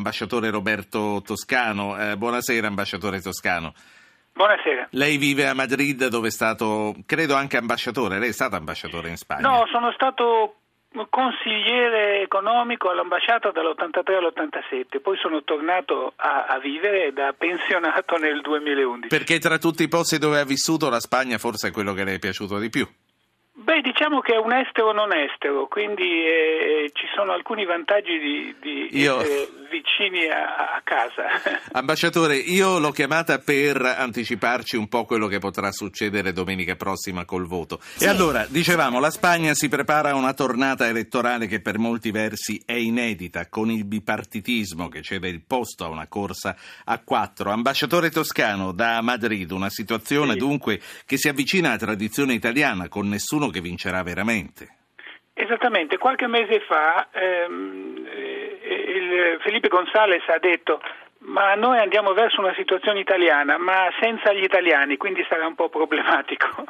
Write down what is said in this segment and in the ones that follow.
Ambasciatore Roberto Toscano, eh, buonasera ambasciatore Toscano. Buonasera. Lei vive a Madrid dove è stato, credo anche ambasciatore, lei è stato ambasciatore in Spagna? No, sono stato consigliere economico all'ambasciata dall'83 all'87, poi sono tornato a, a, vivere da pensionato nel 2011. Perché tra tutti i posti dove ha vissuto la Spagna forse è quello che le è piaciuto di più? Beh, diciamo che è un estero non estero, quindi eh, ci sono alcuni vantaggi di, di io... vicini a, a, casa. Ambasciatore, io l'ho chiamata per anticiparci un po' quello che potrà succedere domenica prossima col voto. Sì. E allora, dicevamo, la Spagna si prepara a una tornata elettorale che per molti versi è inedita, con il bipartitismo che cede il posto a una corsa a quattro. Ambasciatore toscano da Madrid, una situazione sì. dunque che si avvicina alla tradizione italiana, con nessuno che vincerà veramente. Esattamente, qualche mese fa ehm, eh, Felipe González ha detto ma noi andiamo verso una situazione italiana, ma senza gli italiani, quindi sarà un po' problematico.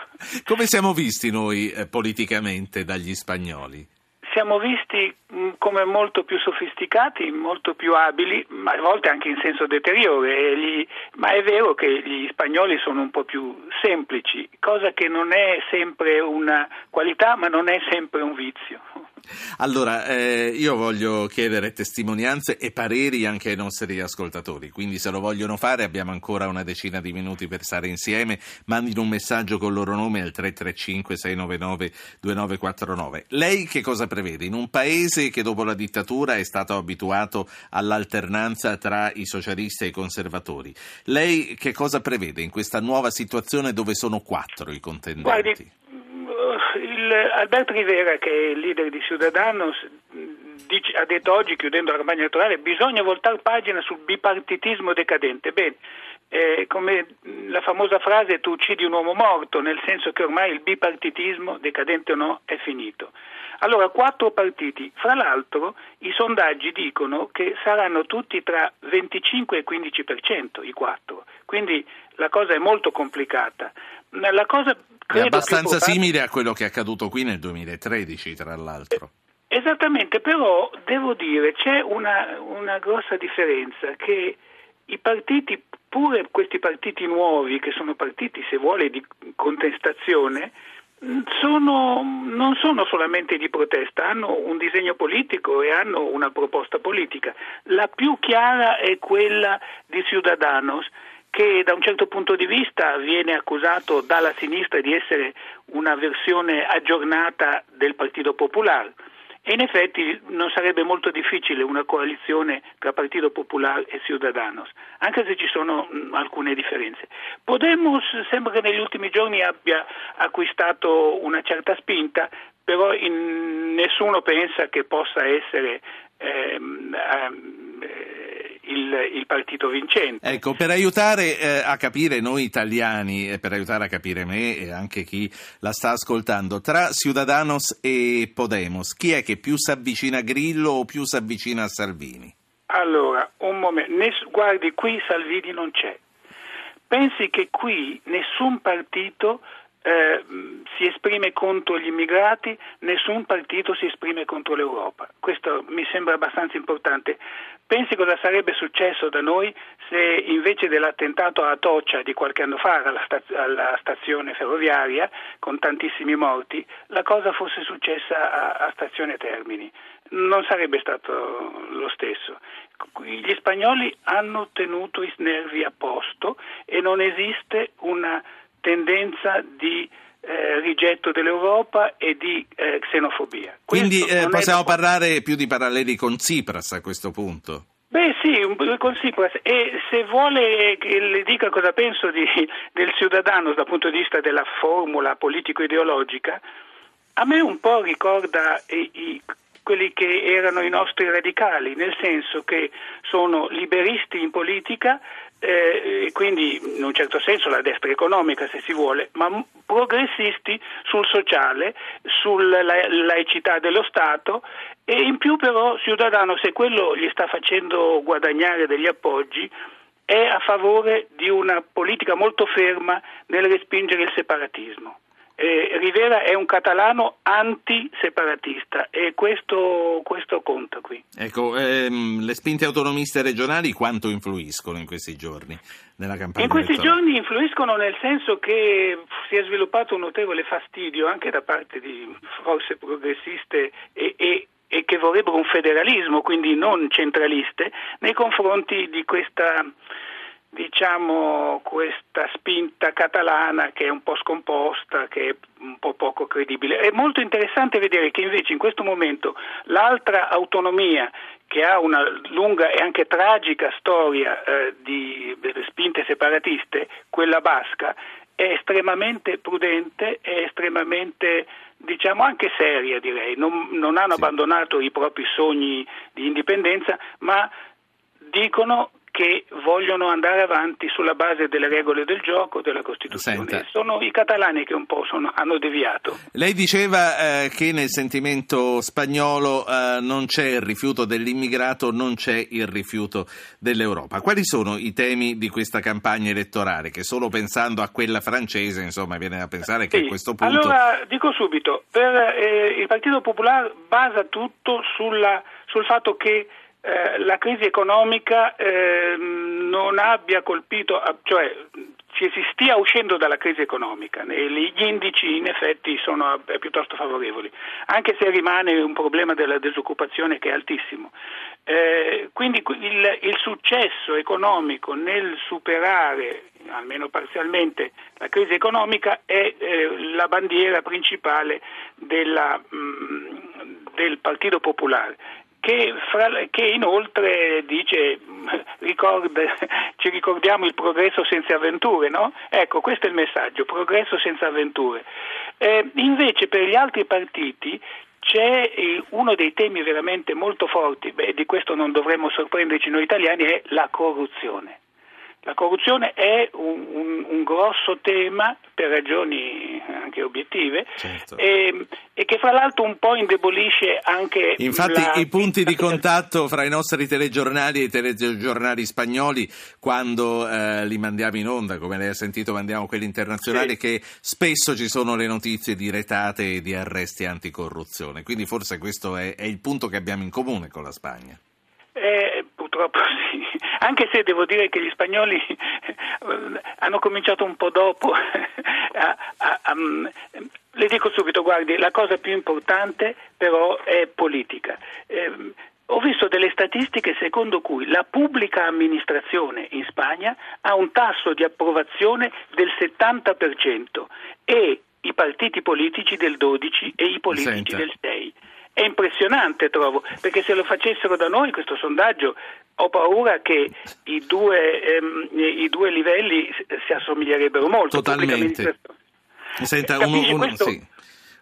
Come siamo visti noi eh, politicamente dagli spagnoli? Siamo visti mm, come molto più sofisticati, molto più abili, ma a volte anche in senso deteriore, gli, ma è vero che gli spagnoli sono un po' più semplici, cosa che non è sempre una qualità, ma non è sempre un vizio. Allora, eh, io voglio chiedere testimonianze e pareri anche ai nostri ascoltatori, quindi se lo vogliono fare abbiamo ancora una decina di minuti per stare insieme, mandino un messaggio con il loro nome al 335-699-2949. Lei che cosa prevede? In un paese che dopo la dittatura è stato abituato all'alternanza tra i socialisti e i conservatori, lei che cosa prevede in questa nuova situazione dove sono quattro i contendenti? Guardi, Alberto Rivera, che è il leader di Ciudadanos, dice, ha detto oggi, chiudendo la campagna elettorale, bisogna voltare pagina sul bipartitismo decadente. Bene, eh, come la famosa frase tu uccidi un uomo morto, nel senso che ormai il bipartitismo, decadente o no, è finito. Allora, quattro partiti, fra l'altro i sondaggi dicono che saranno tutti tra 25 e 15% i quattro, quindi la cosa è molto complicata. La cosa è abbastanza simile a quello che è accaduto qui nel 2013, tra l'altro. Esattamente, però devo dire c'è una, una grossa differenza che i partiti, pure questi partiti nuovi, che sono partiti, se vuole, di contestazione, sono, non sono solamente di protesta, hanno un disegno politico e hanno una proposta politica. La più chiara è quella di Ciudadanos, che da un certo punto di vista viene accusato dalla sinistra di essere una versione aggiornata del Partito Popolare. E in effetti non sarebbe molto difficile una coalizione tra Partito Popolare e Ciudadanos, anche se ci sono mh, alcune differenze. Podemos sembra che negli ultimi giorni abbia acquistato una certa spinta, però nessuno pensa che possa essere ehm, ehm, il, il, partito vincente. Ecco, per aiutare eh, a capire noi italiani, e per aiutare a capire me e anche chi la sta ascoltando, tra Ciudadanos e Podemos, chi è che più si avvicina a Grillo o più si avvicina a Salvini? Allora, un momento, Ness, guardi, qui Salvini non c'è. Pensi che qui nessun partito eh, si esprime contro gli immigrati, nessun partito si esprime contro l'Europa. Questo mi sembra abbastanza importante. Pensi cosa sarebbe successo da noi se invece dell'attentato a Toccia di qualche anno fa alla, staz- alla stazione ferroviaria, con tantissimi morti, la cosa fosse successa a, a Stazione Termini? Non sarebbe stato lo stesso. Gli spagnoli hanno tenuto i nervi a posto e non esiste una tendenza di eh, rigetto dell'Europa e di eh, xenofobia. Quindi eh, possiamo parlare più di paralleli con Tsipras a questo punto? Beh sì, con Tsipras e se vuole che le dica cosa penso di, del Ciudadanos dal punto di vista della formula politico-ideologica, a me un po' ricorda i, i, quelli che erano i nostri radicali, nel senso che sono liberisti in politica, eh, quindi in un certo senso la destra economica se si vuole, ma progressisti sul sociale, sulla laicità dello Stato e in più però Ciudadano se quello gli sta facendo guadagnare degli appoggi è a favore di una politica molto ferma nel respingere il separatismo eh, Rivera è un catalano anti-separatista e questo, questo conta qui. Ecco, ehm, le spinte autonomiste regionali quanto influiscono in questi giorni nella campagna In questi elettorale? giorni influiscono nel senso che si è sviluppato un notevole fastidio anche da parte di forze progressiste e, e e che vorrebbero un federalismo, quindi non centraliste, nei confronti di questa diciamo questa spinta catalana che è un po' scomposta, che è un po' poco credibile. È molto interessante vedere che invece in questo momento l'altra autonomia che ha una lunga e anche tragica storia eh, di spinte separatiste, quella basca, è estremamente prudente, è estremamente diciamo anche seria direi, non, non hanno sì. abbandonato i propri sogni di indipendenza, ma dicono che vogliono andare avanti sulla base delle regole del gioco, della Costituzione. Senta. Sono i catalani che un po' sono, hanno deviato. Lei diceva eh, che nel sentimento spagnolo eh, non c'è il rifiuto dell'immigrato, non c'è il rifiuto dell'Europa. Quali sono i temi di questa campagna elettorale? Che solo pensando a quella francese, insomma, viene da pensare che sì. a questo punto... Allora, dico subito, per, eh, il Partito Popolare basa tutto sulla, sul fatto che eh, la crisi economica eh, non abbia colpito, cioè ci si stia uscendo dalla crisi economica, gli indici in effetti sono piuttosto favorevoli, anche se rimane un problema della disoccupazione che è altissimo. Eh, quindi il, il, successo economico nel superare, almeno parzialmente, la crisi economica è eh, la bandiera principale della, mh, mm, del Partito Popolare che, fra, che inoltre dice ricorda, ci ricordiamo il progresso senza avventure, no? Ecco, questo è il messaggio, progresso senza avventure. Eh, invece per gli altri partiti c'è uno dei temi veramente molto forti, beh, di questo non dovremmo sorprenderci noi italiani, è la corruzione. La corruzione è un, un, un, grosso tema per ragioni anche obiettive certo. e, e, che fra l'altro un po' indebolisce anche... Infatti la... i punti di contatto fra i nostri telegiornali e i telegiornali spagnoli quando eh, li mandiamo in onda, come lei ha sentito mandiamo quelli internazionali, sì. che spesso ci sono le notizie di retate e di arresti anticorruzione. Quindi forse questo è, è il punto che abbiamo in comune con la Spagna. Eh, purtroppo sì, anche se devo dire che gli spagnoli hanno cominciato un po' dopo. a, a, a, le dico subito, guardi, la cosa più importante però è politica. Eh, ho visto delle statistiche secondo cui la pubblica amministrazione in Spagna ha un tasso di approvazione del 70% e i partiti politici del 12% e i politici Senta. del 6%. È impressionante, trovo, perché se lo facessero da noi questo sondaggio ho paura che i due, ehm, i due livelli si assomiglierebbero molto. Totalmente. Senta, uno, uno, sì.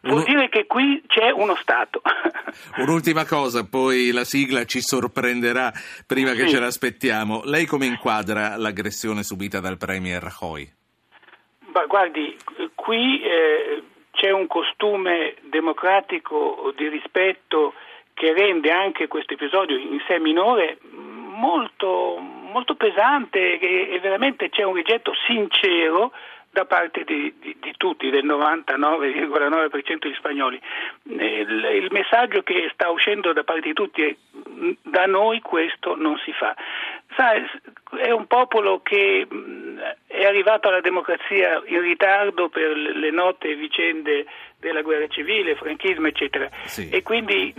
Vuol dire che qui c'è uno Stato. Un'ultima cosa, poi la sigla ci sorprenderà prima sì. che ce l'aspettiamo. Lei come inquadra l'aggressione subita dal Premier Rajoy? guardi, qui eh, c'è un costume democratico di rispetto che rende anche questo episodio in sé minore molto, molto pesante e veramente c'è un rigetto sincero da parte di, di, di, tutti, del 99,9% degli spagnoli. Il, il, messaggio che sta uscendo da parte di tutti è da noi questo non si fa. Sa, è un popolo che è arrivato alla democrazia in ritardo per le note vicende della guerra civile, franchismo, eccetera. Sì. E quindi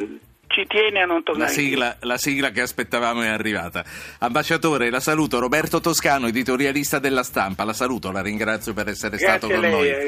ci tiene a non tornare. La sigla, la sigla, che aspettavamo è arrivata. Ambasciatore, la saluto. Roberto Toscano, editorialista della stampa. La saluto, la ringrazio per essere Grazie stato con lei, noi. Eh.